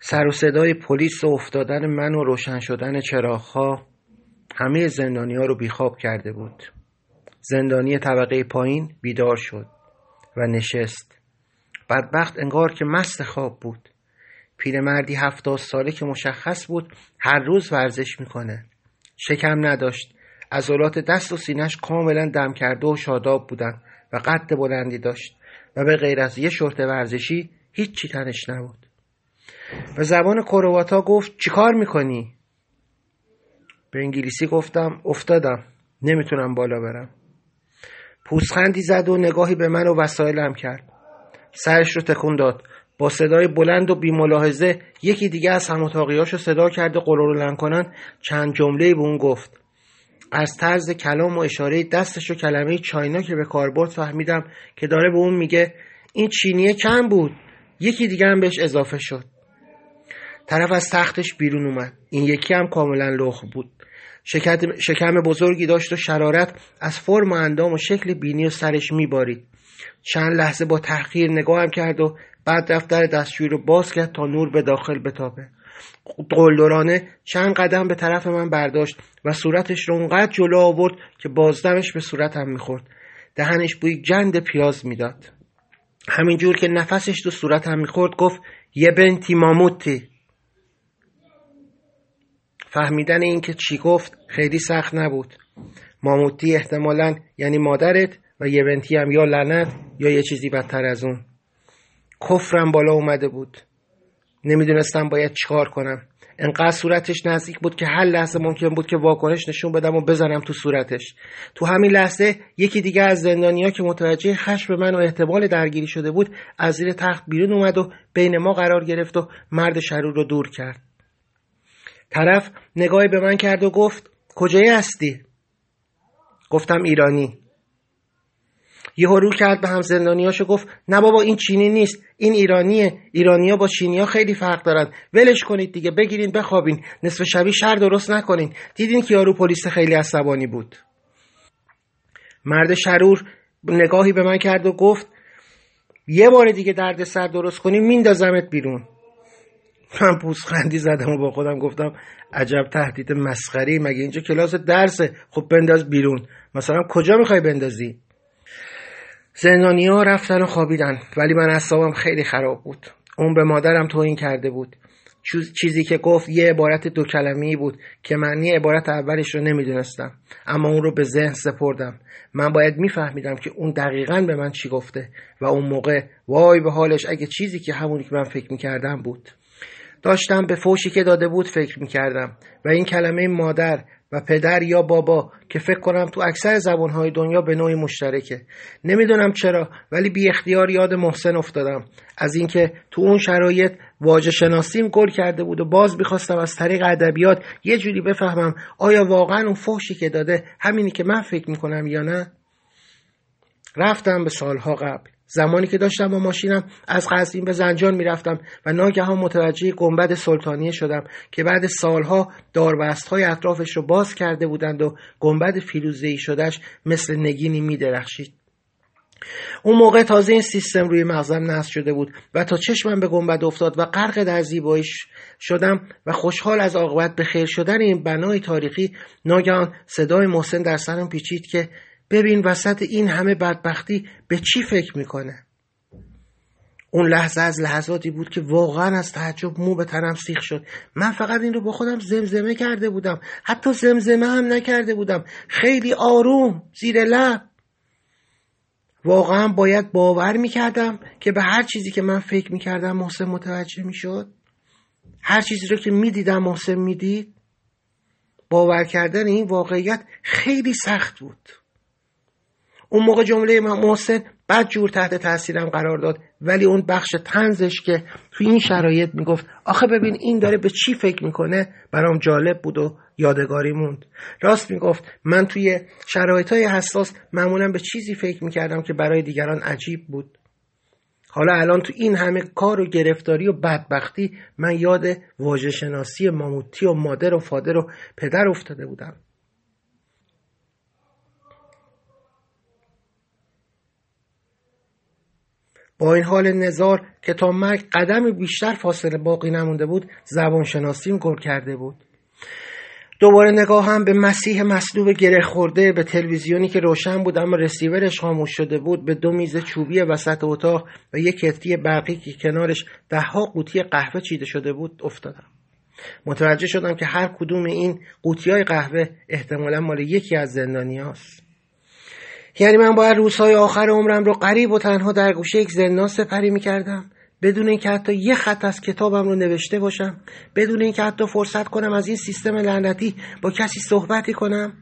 سر و صدای پلیس و افتادن من و روشن شدن چراغها همه زندانی ها رو بیخواب کرده بود. زندانی طبقه پایین بیدار شد و نشست. بدبخت انگار که مست خواب بود. پیرمردی هفتاد ساله که مشخص بود هر روز ورزش می‌کنه. شکم نداشت. عضلات دست و سینش کاملا دم کرده و شاداب بودن و قد بلندی داشت و به غیر از یه شورت ورزشی هیچی تنش نبود. به زبان کرواتا گفت چیکار می‌کنی؟ به انگلیسی گفتم افتادم. نمی‌تونم بالا برم. پوزخندی زد و نگاهی به من و وسایلم کرد. سرش رو تکون داد. با صدای بلند و بیملاحظه یکی دیگه از هماتاقیاش رو صدا کرد و قرولن کنن چند جمله به اون گفت. از طرز کلام و اشاره دستش و کلمه چاینا که به کار برد فهمیدم که داره به اون میگه این چینیه کم بود. یکی دیگه هم بهش اضافه شد. طرف از تختش بیرون اومد. این یکی هم کاملا لخ بود. شکم بزرگی داشت و شرارت از فرم و اندام و شکل بینی و سرش میبارید. چند لحظه با تحقیر نگاهم کرد و بعد دفتر دستشویی رو باز کرد تا نور به داخل بتابه. قلدرانه چند قدم به طرف من برداشت و صورتش رو اونقدر جلو آورد که بازدمش به صورتم می‌خورد. دهنش بوی جند پیاز می‌داد. همینجور که نفسش تو صورتم می‌خورد گفت یه بنتی ماموتی. فهمیدن اینکه چی گفت خیلی سخت نبود. ماموتی احتمالا یعنی مادرت و یه بنتی هم یا لعنت یا یه چیزی بدتر از اون. کفرم بالا اومده بود. نمی‌دونستم باید چیکار کنم. انقدر صورتش نزدیک بود که هر لحظه ممکن بود که واکنش نشون بدم و بزنم تو صورتش. تو همین لحظه یکی دیگه از زندانیا که متوجه خشم من و احتمال درگیری شده بود از زیر تخت بیرون اومد و بین ما قرار گرفت و مرد شرور رو دور کرد. طرف نگاهی به من کرد و گفت کجایی هستی؟ گفتم ایرانی. یهو رو کرد به هم زندانیاشو گفت نه بابا این چینی نیست این ایرانیه ایرانیا با چینیا خیلی فرق دارن. ولش کنید دیگه بگیرین بخوابین. نصف شبی شر درست نکنین. دیدین که یارو پلیس خیلی عصبانی بود. مرد شرور نگاهی به من کرد و گفت یه بار دیگه درد سر درست کنی میندازمت بیرون. من پوزخندی زدم و با خودم گفتم عجب تهدید مسخری مگه اینجا کلاس درسه؟ خب بنداز بیرون. مثلا کجا می‌خوای بندازی؟ زندانی ها رفتن و خوابیدن ولی من اصابم خیلی خراب بود. اون به مادرم توهین کرده بود. چیزی که گفت یه عبارت دو کلمی بود که معنی عبارت اولش رو نمی‌دونستم اما اون رو به ذهن سپردم. من باید میفهمیدم که اون دقیقا به من چی گفته و اون موقع وای به حالش اگه چیزی که همونی که من فکر می‌کردم بود. داشتم به فوشی که داده بود فکر می‌کردم و این کلمه مادر و پدر یا بابا که فکر کنم تو اکثر زبانهای دنیا به نوعی مشترکه. نمی‌دونم چرا ولی بی اختیار یاد محسن افتادم. از اینکه تو اون شرایط واجه شناسیم گل کرده بود و باز می‌خواستم از طریق ادبیات یه جوری بفهمم آیا واقعا اون فحشی که داده همینی که من فکر می‌کنم یا نه؟ رفتم به سالها قبل. زمانی که داشتم با ماشینم از قزوین به زنجان می‌رفتم و ناگهان متوجه گنبد سلطانیه شدم که بعد سالها داربست های اطرافش رو باز کرده بودند و گنبد فیروزه‌ای شدهش مثل نگینی میدرخشید. اون موقع تازه این سیستم روی مغزم نصب شده بود و تا چشمم به گنبد افتاد و غرق در زیباییش شدم و خوشحال از عاقبت به خیر شدن این بنای تاریخی ناگهان صدای محسن در سرم پیچید که ببین وسط این همه بدبختی به چی فکر می‌کنه؟ اون لحظه از لحظاتی بود که واقعا از تعجب مو به تنم سیخ شد. من فقط این رو با خودم زمزمه کرده بودم. حتی زمزمه هم نکرده بودم. خیلی آروم زیر لب. واقعا باید باور می‌کردم که به هر چیزی که من فکر می‌کردم محسن متوجه می‌شد. هر چیزی رو که می‌دیدم محسن می‌دید باور کردن این واقعیت خیلی سخت بود. اون موقع جمله من محسن بد جور تحت تاثیرم قرار داد. ولی اون بخش تنزش که توی این شرایط می‌گفت آخه ببین این داره به چی فکر می‌کنه؟ برام جالب بود و یادگاری موند. راست می‌گفت من توی شرایط های حساس معمولا به چیزی فکر می‌کردم که برای دیگران عجیب بود. حالا الان تو این همه کار و گرفتاری و بدبختی من یاد واژه شناسی ماموتی و مادر و فادر و پدر افتاده بودم. با این حال نزار که تا مرگ قدم بیشتر فاصله باقی نمونده بود زبان شناسیم گل کرده بود. دوباره نگاه هم به مسیح مصلوب گره خورده به تلویزیونی که روشن بود اما رسیورش خاموش شده بود. به دو میز چوبی وسط اتاق و یک کتری برقی که کنارش دهها قوطی قهوه چیده شده بود افتادم. متوجه شدم که هر کدوم این قوطی های قهوه احتمالا مال یکی از زندانی هاست. یعنی من باید روزهای آخر عمرم رو قریب و تنها در گوشه یک زندان سپری می‌کردم. بدون اینکه حتی یه خط از کتابم رو نوشته باشم بدون اینکه حتی فرصت کنم از این سیستم لعنتی با کسی صحبتی کنم.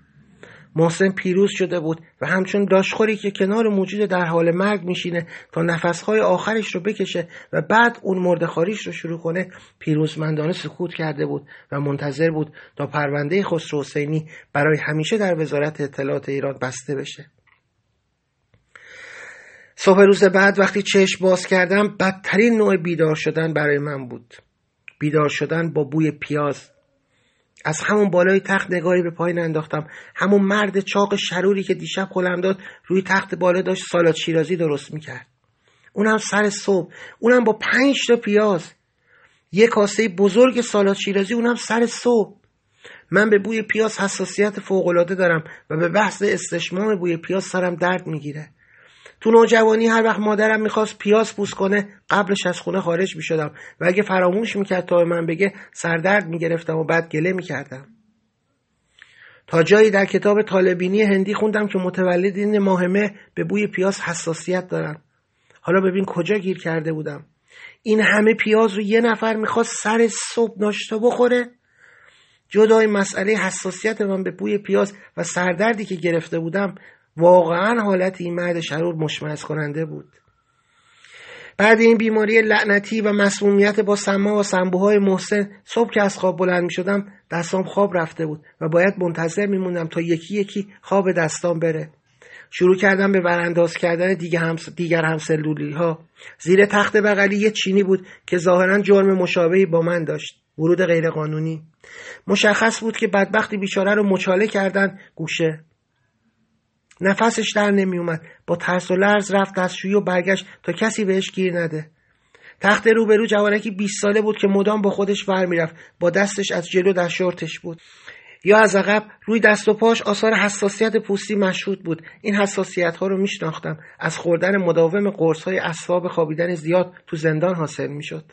محسن پیروز شده بود و همچون داشخوری که کنار موجود در حال مرگ میشینه تا نفسهای آخرش رو بکشه و بعد اون مردخاریش رو شروع کنه پیروزمندانه سکوت کرده بود و منتظر بود تا پرونده خسرو حسینی برای همیشه در وزارت اطلاعات ایران بسته بشه. صبح روز بعد وقتی چشم باز کردم بدترین نوع بیدار شدن برای من بود. بیدار شدن با بوی پیاز. از همون بالای تخت نگاهی به پایین انداختم. همون مرد چاق شروری که دیشب قلم داد روی تخت بالا داشت سالات شیرازی درست می‌کرد. اونم سر صبح. اونم با پنج تا پیاز. یه کاسه بزرگ سالات شیرازی اونم سر صبح. من به بوی پیاز حساسیت فوقالعاده دارم و به بحث استشمام بوی پیاز سرم درد می‌گیره. تو نوجوانی هر وقت مادرم می‌خواست پیاز پوست کنه قبلش از خونه خارج می‌شدم. و اگه فراموش می‌کرد تا به من بگه سردرد می‌گرفتم و بعد گله می‌کردم. تا جایی در کتاب طالبینی هندی خوندم که متولدین ماهمه به بوی پیاز حساسیت دارن. حالا ببین کجا گیر کرده بودم. این همه پیاز رو یه نفر می‌خواست سر صبح ناشتا بخوره. جدای مسئله حساسیت من به بوی پیاز و سردردی که گرفته بودم واقعا حالت این مرد شرور مشمعز کننده بود. بعد این بیماری لعنتی و مسمومیت با سما و سنبوهای محسن صبح که از خواب بلند می شدم دستام خواب رفته بود و باید منتظر میموندم تا یکی یکی خواب دستام بره. شروع کردم به ورانداز کردن دیگر, همس... دیگر همسلولی ها زیر تخت بغلی یه چینی بود که ظاهرا جرم مشابهی با من داشت. ورود غیرقانونی. مشخص بود که بدبختی بیچاره رو مچاله کردن گوشه. نفسش در نمی اومد با ترس و لرز رفت دستشویی و برگشت تا کسی بهش گیر نده. تخت روبرو جوانکی 20 ساله بود که مدام با خودش ور می‌رفت. با دستش از جلو در شورتش بود. یا از عقب روی دست و پاش آثار حساسیت پوستی مشهود بود. این حساسیت ها رو میشناختم. از خوردن مداوم قرص های اسباب خوابیدن زیاد تو زندان حاصل می‌شد.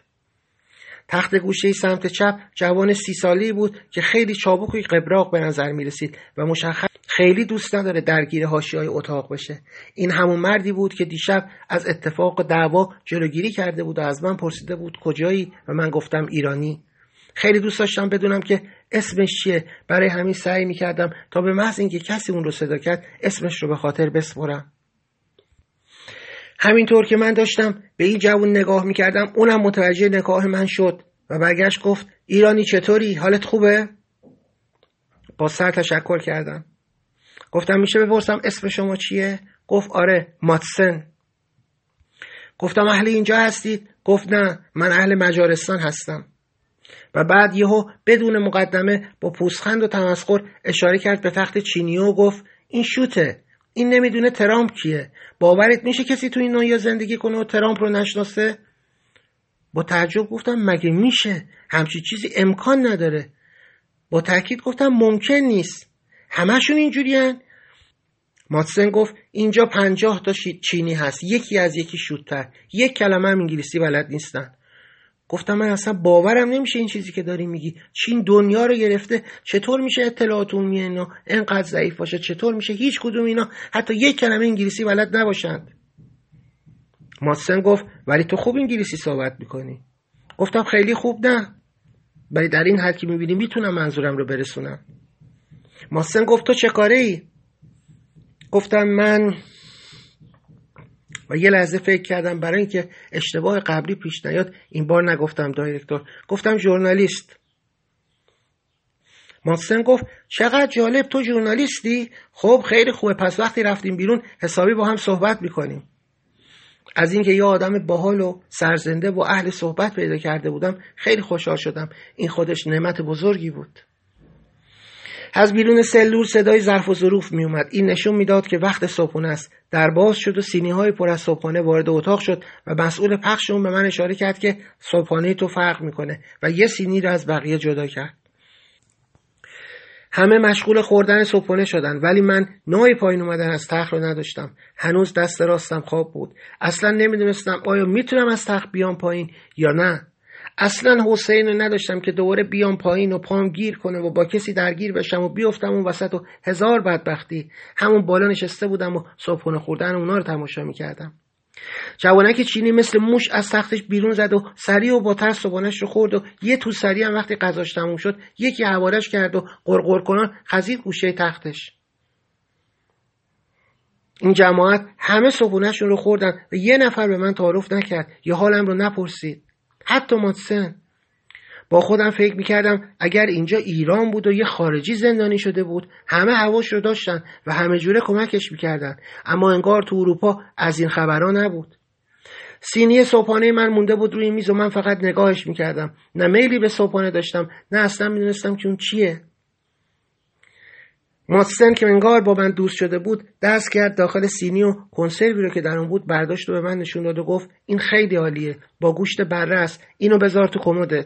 تخت گوشه سمت چپ جوان سی سالی بود که خیلی چابک و قبراق به نظر می رسید و مشخص خیلی دوست نداره درگیر هاشی های اتاق بشه. این همون مردی بود که دیشب از اتفاق دعوا جلوگیری کرده بود و از من پرسیده بود کجایی و من گفتم ایرانی. خیلی دوست داشتم بدونم که اسمش چیه. برای همین سعی می‌کردم تا به محض اینکه کسی اون رو صدا کرد اسمش رو به خاطر بسپرم. همینطور که من داشتم به این جوون نگاه می‌کردم اونم متوجه نگاه من شد و برگشت گفت ایرانی چطوری؟ حالت خوبه؟ با سر تشکر کردم. گفتم میشه بپرسم اسم شما چیه؟ گفت آره ماتسن. گفتم اهل اینجا هستید؟ گفت نه من اهل مجارستان هستم. و بعد یهو بدون مقدمه با پوسخند و تمسخر اشاره کرد به تخت چینی و گفت این شوته. این نمی‌دونه ترامپ کیه. باورت میشه کسی تو این دنیا زندگی کنه و ترامپ رو نشناسه؟ با تعجب گفتم مگه میشه؟ همچی چیزی امکان نداره. با تاکید گفتم ممکن نیست. همشون اینجوریان ماتسن گفت اینجا پنجاه تا چینی هست. یکی از یکی شودتر یک کلمه هم انگلیسی بلد نیستن. گفتم من اصلا باورم نمیشه این چیزی که داری میگی. چین دنیا رو گرفته؟ چطور میشه اطلاعات عمومی اینا؟ انقدر ضعیف باشه. چطور میشه هیچ کدوم اینا؟ حتی یک کلمه انگلیسی بلد نباشند. ماتسن گفت ولی تو خوب انگلیسی صحبت می‌کنی. گفتم خیلی خوب نه. ولی در این حد که می‌بینی می‌تونم منظورم رو برسونم. ماتسن گفت تو چه کاره ای گفتم من و یه لحظه فکر کردم برای اینکه اشتباه قبلی پیش نیاد این بار نگفتم دایرکتور گفتم ژورنالیست. ماتسن گفت چقدر جالب تو ژورنالیستی؟ خب خیلی خوبه پس وقتی رفتیم بیرون حسابی با هم صحبت می‌کنیم. از اینکه یه آدم باحال و سرزنده و اهل صحبت پیدا کرده بودم خیلی خوشحال شدم. این خودش نعمت بزرگی بود. از بیرون سلول صدای ظرف و ظروف می اومد این نشون می‌داد که وقت صبحونه است. در باز شد و سینی های پر از صبحانه وارد اتاق شد و مسئول پخش اون به من اشاره کرد که صبحانه تو فرق می‌کنه و یه سینی رو از بقیه جدا کرد. همه مشغول خوردن صبحانه شدن ولی من نوع پایین اومدن از تخت رو نداشتم. هنوز دست راستم خواب بود. اصلا نمی‌دونستم آیا می‌تونم از تخت بیام پایین یا نه. اصلا حسین رو نداشتم که دوباره بیام پایین و پام گیر کنه و با کسی درگیر بشم و بیفتم اون وسط و هزار بدبختی. همون بالا نشسته بودم و صبحونه خوردن اونا رو تماشا می‌کردم. جوانک چینی مثل موش از تختش بیرون زد و سریع و با ترس صبحانش رو خورد و یه تو سریع هم وقتی غذاش تموم شد یکی حوالش کرد و قرقر کنان خزید گوشه تختش. این جماعت همه صبحونهشون رو خوردن و یه نفر به من تعارف نکرد. یا حالم رو نپرسید. حتی ماتسن با خودم فکر می‌کردم اگر اینجا ایران بود و یه خارجی زندانی شده بود همه هواش رو داشتن و همه جوره کمکش می‌کردن. اما انگار تو اروپا از این خبرها نبود. سینی صبحانه من مونده بود روی میز و من فقط نگاهش می‌کردم. نه میلی به صبحانه داشتم نه اصلا می‌دونستم که اون چیه. ماتسن که انگار با من دوست شده بود دست کرد داخل سینی و کنسروی رو که در اون بود برداشت و به من نشون داد و گفت این خیلی عالیه. با گوشت بره است. اینو بذار تو کمدت.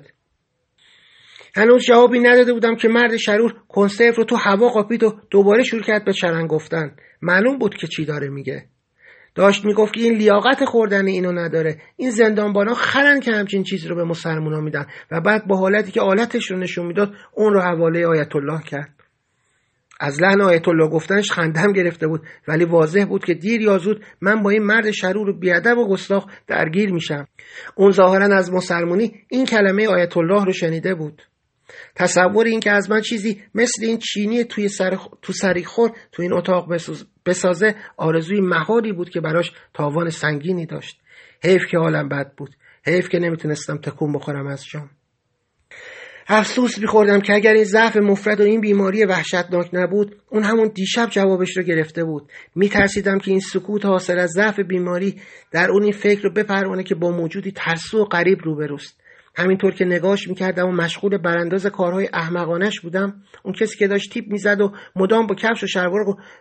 هنوز جوابی نداده بودم که مرد شرور کنسرو رو تو هوا قاپید و دوباره شروع کرد به چرنگ گفتن. معلوم بود که چی داره میگه. داشت می‌گفت که این لیاقت خوردن اینو نداره. این زندانبانا خرن که همچین چیزی رو به مسلمونا میدن. و بعد با حالتی که آلتش رو نشون می‌داد اون رو حواله آیت الله کرد. از لحن آیت الله گفتنش خندم گرفته بود ولی واضح بود که دیر یا زود من با این مرد شرور و بیادب و گستاخ درگیر میشم. اون ظاهرا از مسلمونی این کلمه آیت الله رو شنیده بود. تصور این که از من چیزی مثل این چینی توی سر تو سری خور تو این اتاق بسازه آرزوی مهاری بود که براش تاوان سنگینی داشت. حیف که حالم بد بود. حیف که نمی‌تونستم تکون بخورم از جام افسوس میخوردم که اگر این ضعف مفرد و این بیماری وحشتناک نبود اون همون دیشب جوابش رو گرفته بود. میترسیدم که این سکوت حاصل از ضعف بیماری در اون این فکر رو بپرونه که با موجودی ترسو و غریب روبروست همینطور که نگاش می‌کردم و مشغول برانداز کارهای احمقانش بودم اون کسی که داشت تیپ می‌زد و مدام با کفش و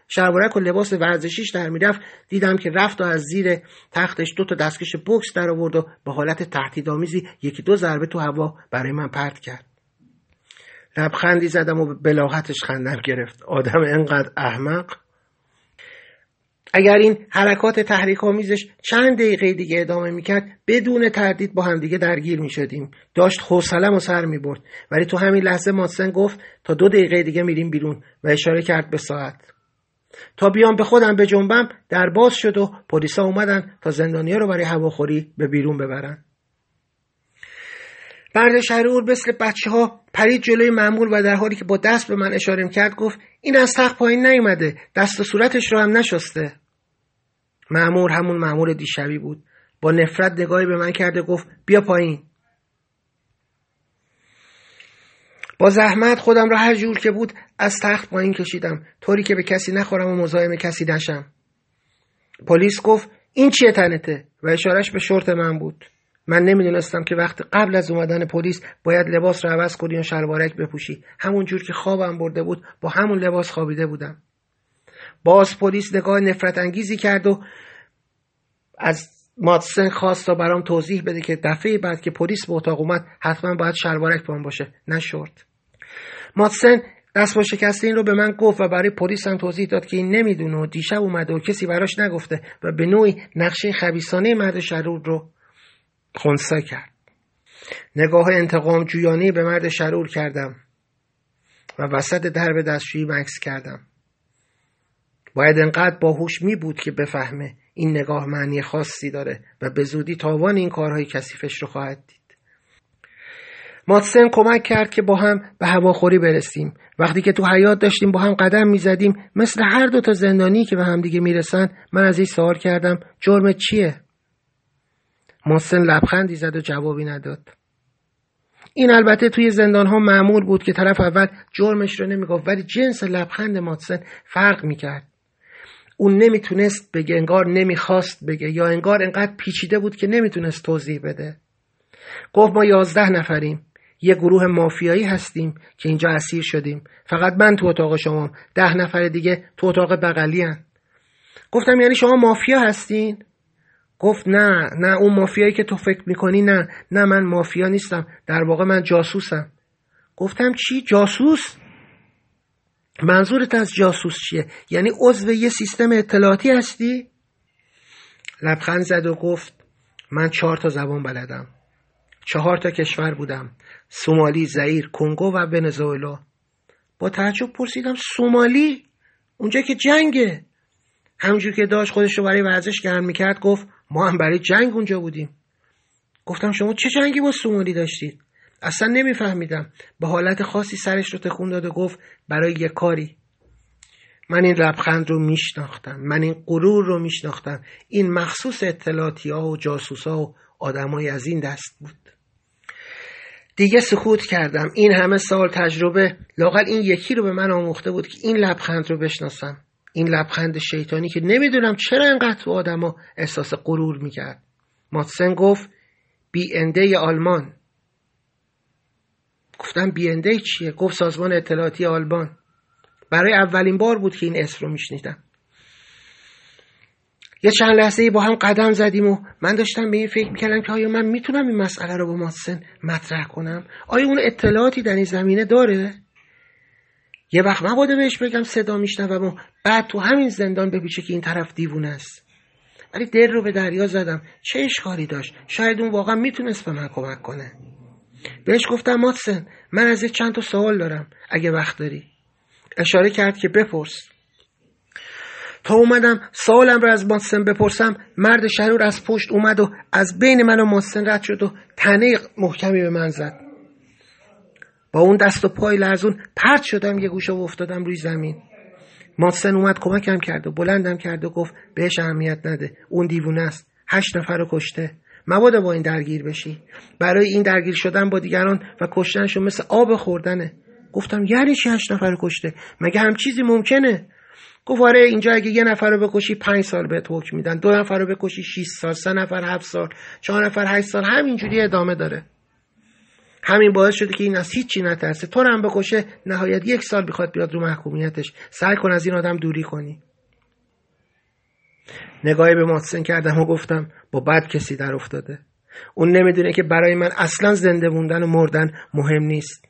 شلوارک و, لباس ورزشیش در می‌رفت دیدم که رفت و از زیر تختش دو تا دستکش بکس در آورد و به حالت تهدیدآمیزی یکی دو ضربه تو هوا برای من پرت کرد. لبخندی زدم و بلاغتش خندم گرفت. آدم انقدر احمق. اگر این حرکات تحریک آمیزش چند دقیقه دیگه ادامه می‌کرد بدون تردید با همدیگه درگیر می‌شدیم. داشت حوصلم و سر می‌برد. ولی تو همین لحظه ماتسن گفت تا دو دقیقه دیگه میریم بیرون. و اشاره کرد به ساعت. تا بیام به خودم به جنبم در باز شد و پلیسا اومدن تا زندانیا رو برای هواخوری به بیرون ببرن. مرد شرور مثل بچه ها پرید جلوی معمول و در حالی که با دست به من اشاره کرد گفت این از تخت پایین نیومده دست و صورتش رو هم نشسته. معمور همون معمور دیشبی بود. با نفرت نگاهی به من کرده گفت بیا پایین. با زحمت خودم را هر جور که بود از تخت پایین کشیدم طوری که به کسی نخورم و مزاحم کسی نشم. پلیس گفت این چیه تنته؟ و اشارش به شورت من بود. من نمی‌دونستم که وقت قبل از اومدن پلیس باید لباس رو عوض کنی و شلوارک بپوشی. همون جور که خوابم برده بود با همون لباس خوابیده بودم. باز پلیس نگاه نفرت انگیزی کرد و از ماتسن خواست تا برام توضیح بده که دفعه بعد که پلیس به اتاق اومد حتما باید شلوارک پام باشه. نه شورت. ماتسن دست با شکسته این رو به من گفت و برای پلیس هم توضیح داد که این نمی‌دونه و دیشب اومده و کسی براش نگفته و به نوعی نقشه خبیسانه مرد شرور رو خونسا کرد. نگاه انتقام جویانی به مرد شرور کردم و وسط درب دستشویی مکس کردم. باید انقدر باهوش می بود که بفهمه این نگاه معنی خاصی داره و به زودی تاوان این کارهای کثیفش رو خواهد دید. ماتسن کمک کرد که با هم به هواخوری برسیم. وقتی که تو حیات داشتیم با هم قدم می‌زدیم مثل هر دو تا زندانی که به همدیگه می‌رسن من از این سوال کردم جرم چیه؟ محسن لبخندی زد و جوابی نداد. این البته توی زندان ها معمول بود که طرف اول جرمش رو نمی‌گفت ولی جنس لبخند ماتسن فرق می‌کرد. اون نمی‌تونست بگه انگار نمی‌خواست بگه یا انگار انقدر پیچیده بود که نمی‌تونست توضیح بده. گفت ما یازده نفریم یه گروه مافیایی هستیم که اینجا اسیر شدیم. فقط من تو اتاق شما ده نفر دیگه تو اتاق بغلی هن. گفتم یعنی شما مافیا هستین؟ گفت نه نه اون مافیایی که تو فکر می‌کنی نه. نه من مافیا نیستم. در واقع من جاسوسم. گفتم چی؟ جاسوس؟ منظورت از جاسوس چیه؟ یعنی عضو یه سیستم اطلاعاتی هستی؟ لبخند زد و گفت من چهار تا زبان بلدم. چهار تا کشور بودم. سومالی، زئیر، کنگو و ونزوئلا. با تعجب پرسیدم سومالی؟ اونجا که جنگه. همونجور که داشت خودش رو برای ورزش گرم می‌کرد گفت ما هم برای جنگ اونجا بودیم. گفتم شما چه جنگی با سومالی داشتید اصلا نمیفهمیدم. به حالت خاصی سرش رو تکون داد و گفت برای یه کاری. من این لبخند رو میشناختم. من این غرور رو میشناختم. این مخصوص اطلاعاتی ها و جاسوس ها و آدمای از این دست بود. دیگه سکوت کردم. این همه سال تجربه لاقل این یکی رو به من آموخته بود که این لبخند رو بشناسم. این لبخند شیطانی که نمی‌دونم چرا انقدر تو آدما احساس غرور می‌کرد. ماتسن گفت بی انده آلمان. گفتم بی انده چیه؟ گفت سازمان اطلاعاتی آلمان. برای اولین بار بود که این اسم رو میشنیدم. یه چند لحظه ای با هم قدم زدیم و من داشتم به این فکر می‌کردم که آیا من می‌تونم این مسئله رو با ماتسن مطرح کنم؟ آیا اون اطلاعاتی در این زمینه داره؟ یه وقت مبادا بهش بگم صدا میشنوم و بعد تو همین زندان بپیچه که این طرف دیوونه است. ولی در رو به دریا زدم. چه اشکالی داشت؟ شاید اون واقعا می‌تونست به من کمک کنه. بهش گفتم ماتسن من از چند تا سوال دارم اگه وقت داری. اشاره کرد که بپرس. تا اومدم سوالم رو از ماتسن بپرسم مرد شرور از پشت اومد و از بین من و ماتسن رد شد و تنه محکمی به من زد. با اون دست و پای لرزون پرت شدم یه گوشه و افتادم روی زمین. ماتسن اومد کمکم کرد و بلندم کرد و گفت بهش اهمیت نده. اون دیوونه است. هشت نفر رو کشته. مبادا با این درگیر بشی. برای این درگیر شدن با دیگران و کشتنشون مثل آب خوردنه. گفتم یعنی چی هشت نفر رو کشته؟ مگه هم چیزی ممکنه؟ گفت آره اینجا اگه یه نفر رو بکشی پنج سال بهت حکم میدن. دو نفر رو بکشی 6 سال سه نفر هفت سال چهار نفر هشت سال همینجوری ادامه داره. همین باعث شده که این از هیچی نترسه. تو هم بکشه نهایت یک سال بخواد بیاد رو محکومیتش. سعی کن از این آدم دوری کنی. نگاهی به ماتسن کردم و گفتم با بد کسی در افتاده. اون نمی‌دونه که برای من اصلا زنده موندن و مردن مهم نیست.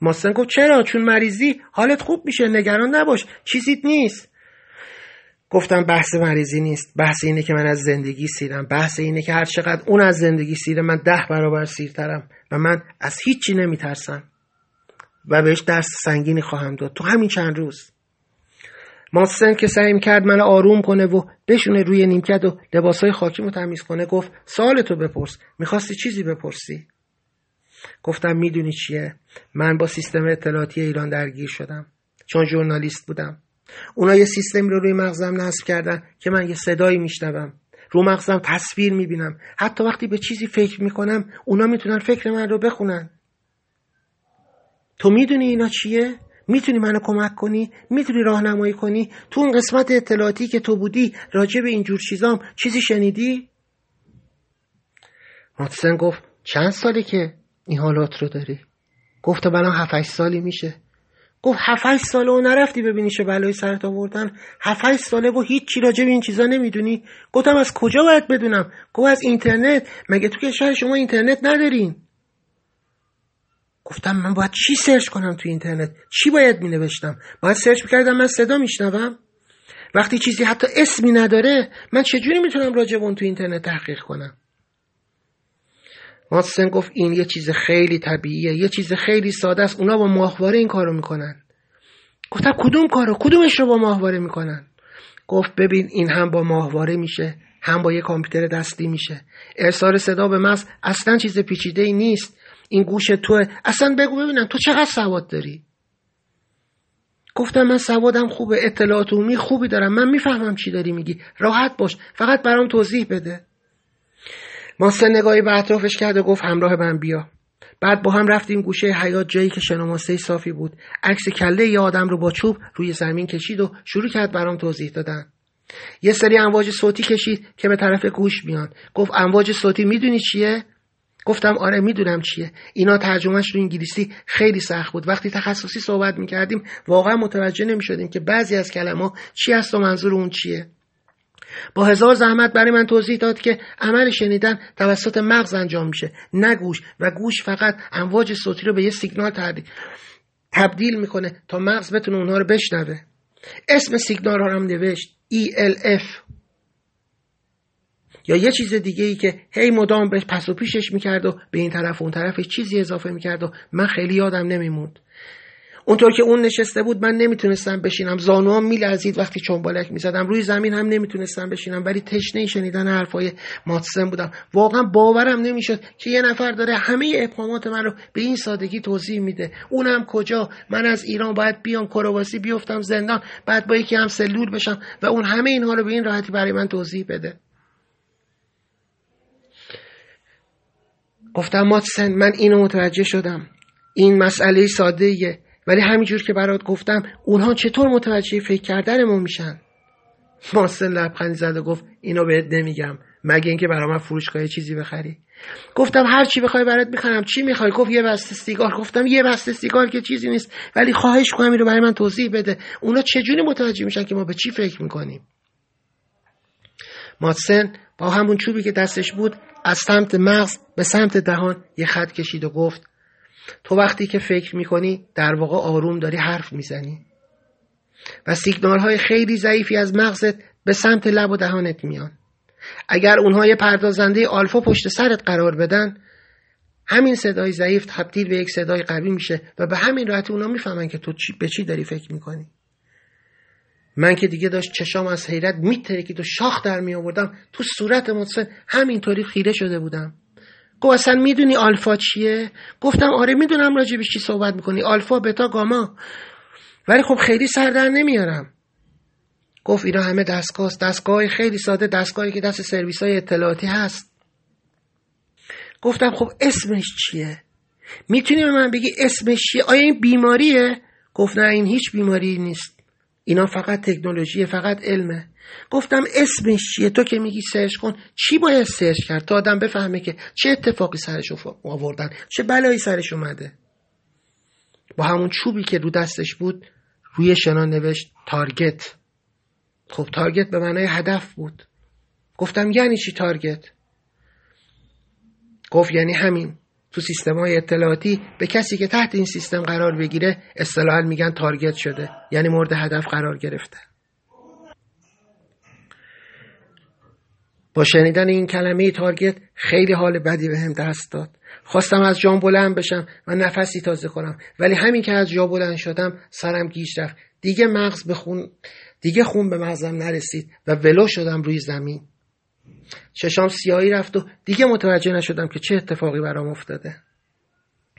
ماتسن گفت چرا؟ چون مریضی؟ حالت خوب میشه نگران نباش. چیزیت نیست. گفتم بحث مریضی نیست. بحث اینه که من از زندگی سیرم. بحث اینه که هر چقدر اون از زندگی سیره من ده برابر سیرترم و من از هیچی نمیترسم و بهش درس سنگینی خواهم داد. تو همین چند روز. ماتسن که سعی کرد من آروم کنه و بشونه روی نیمکت و لباسای خاکیمو تمیز کنه گفت سوالتو بپرس. می‌خواستی چیزی بپرسی؟ گفتم می‌دونی چیه؟ من با سیستم اطلاعاتی ایران درگیر شدم. چون ژورنالیست بودم. اونا یه سیستمی رو روی مغزم نصب کردن که من یه صدایی میشنوم رو مغزم تصویر می‌بینم حتی وقتی به چیزی فکر می‌کنم اونا می‌تونن فکر من رو بخونن تو می‌دونی اینا چیه؟ می‌تونی منو کمک کنی؟ می‌تونی راهنمایی کنی؟ تو اون قسمت اطلاعاتی که تو بودی راجع به اینجور چیزام چیزی شنیدی؟ ماتسن گفت چند سالی که این حالات رو داری؟ گفت بنا هفت سالی میشه گفت هفت ساله و نرفتی ببینی چه بلایی سرت آوردن. هفت ساله و هیچی راجع به این چیزا نمی‌دونی. گفتم از کجا باید بدونم؟ گفت از اینترنت. مگه تو کشور شما اینترنت ندارین گفتم من باید چی search کنم تو اینترنت؟ چی باید می نوشتم باید search می‌کردم من صدا میشنوم. وقتی چیزی حتی اسمی نداره من چجوری می‌تونم راجع به اون تو اینترنت تحقیق کنم؟ ماتسن گفت این یه چیز خیلی طبیعیه یه چیز خیلی ساده است. اونا با ماهواره این کارو می‌کنن. گفتم کدوم کارو؟ کدومش رو با ماهواره می‌کنن؟ گفت ببین این هم با ماهواره میشه هم با یه کامپیوتر دستی میشه. ارسال صدا به مغز اصلا چیز پیچیده ای نیست. این گوش توه اصلا بگو ببینم تو چقدر سواد داری؟ گفتم من سوادم خوبه اطلاعات عمومی خوبی دارم. من می‌فهمم چی داری میگی. راحت باش فقط برام توضیح بده. ماسه نگاهی به اطرافش کرد و گفت همراه من بیا. بعد با هم رفتیم گوشه حیات جایی که شناماسه صافی بود. عکس کله یه آدم رو با چوب روی زمین کشید و شروع کرد برام توضیح دادن. یه سری امواج صوتی کشید که به طرف گوش میان گفت امواج صوتی می‌دونی چیه؟ گفتم آره می‌دونم چیه. اینا ترجمهش رو انگلیسی خیلی سخت بود. وقتی تخصصی صحبت می‌کردیم واقعا متوجه نمی‌شدیم که بعضی از کلمه چی هست و منظور اون چیه. با هزار زحمت برای من توضیح داد که عمل شنیدن توسط مغز انجام میشه نه گوش. و گوش فقط امواج صوتی رو به یه سیگنال تبدیل می‌کنه تا مغز بتونه اونها رو بشنوه. اسم سیگنال ها هم نوشت ELF یا یه چیز دیگه ای که هی مدام به پس و پیشش می‌کرد و به این طرف و اون طرفش چیزی اضافه می‌کرد و من خیلی یادم نمیموند. اونطور که اون نشسته بود من نمی‌تونستم بشینم. زانوام میلرزید وقتی چنبالک می‌زدم. روی زمین هم نمی‌تونستم بشینم. ولی تشنه شنیدن حرفای ماتسن بودم. واقعا باورم نمی‌شد که یه نفر داره همه ابهامات من رو به این سادگی توضیح میده. اونم کجا؟ من از ایران باید بیام کرواسی بیفتم زندان. بعد با یکی هم سلول بشم و اون همه اینها رو به این راحتی برای من توضیح بده. گفتم ماتسن من اینو متوجه شدم. این مسئله ساده ولی همینجور که برات گفتم اونها چطور متوجه فکر کردن ما میشن؟ ماسن لبخندی زد و گفت اینو بهت نمیگم مگه اینکه برای من فروشگاه چیزی بخری؟ گفتم هر چی بخوای برات می‌خرم چی می‌خوای؟ گفت یه بسته سیگار. گفتم یه بسته سیگار که چیزی نیست ولی خواهش کنم این رو برای من توضیح بده. اونا چجوری متوجه میشن که ما به چی فکر می‌کنیم؟ ماتسن با همون چوبی که دستش بود از سمت مغز به سمت دهان یه خط کشید و گفت تو وقتی که فکر می‌کنی در واقع آروم داری حرف می‌زنی. و سیگنال های خیلی ضعیفی از مغزت به سمت لب و دهانت میان. اگر اونها یه پردازنده آلفا پشت سرت قرار بدن همین صدای ضعیف تبدیل به یک صدای قوی میشه و به همین راحتی اونا می‌فهمن که تو به چی داری فکر می‌کنی. من که دیگه داشت چشام از حیرت میترکید و شاخ در می آوردم تو صورت همین همینطوری خیره شده بودم. گفت اصلا می‌دونی آلفا چیه؟ گفتم آره می‌دونم راجع چی صحبت می‌کنی. آلفا بتا گاما. ولی خب خیلی سر در نمیارم. گفت اینا همه دستگاه دستگاه خیلی ساده دستگاهی که دست سرویس های اطلاعاتی هست. گفتم خب اسمش چیه؟ می‌تونی به من بگی اسمش چیه؟ آیا این بیماریه؟ گفت نه این هیچ بیماری نیست. اینا فقط تکنولوژی فقط علمه. گفتم اسمش چیه؟ تو که میگی search کن. چی باید search کرد؟ تا آدم بفهمه که چه اتفاقی سرش آوردن. چه بلایی سرش اومده. با همون چوبی که رو دستش بود روی شنا نوشت target. خب target به معنای هدف بود. گفتم یعنی چی target؟ گفت یعنی همین. تو سیستم های اطلاعاتی به کسی که تحت این سیستم قرار بگیره اصطلاحا میگن target شده. یعنی مورد هدف قرار گرفته. با شنیدن این کلمه target خیلی حال بدی بهم دست داد. خواستم از جام بلند بشم و نفسی تازه کنم ولی همین که از جا بلند شدم سرم گیج رفت. دیگه مغز به خون دیگه خون به مغزم نرسید و ولو شدم روی زمین. چشام سیاهی رفت و دیگه متوجه نشدم که چه اتفاقی برام افتاده.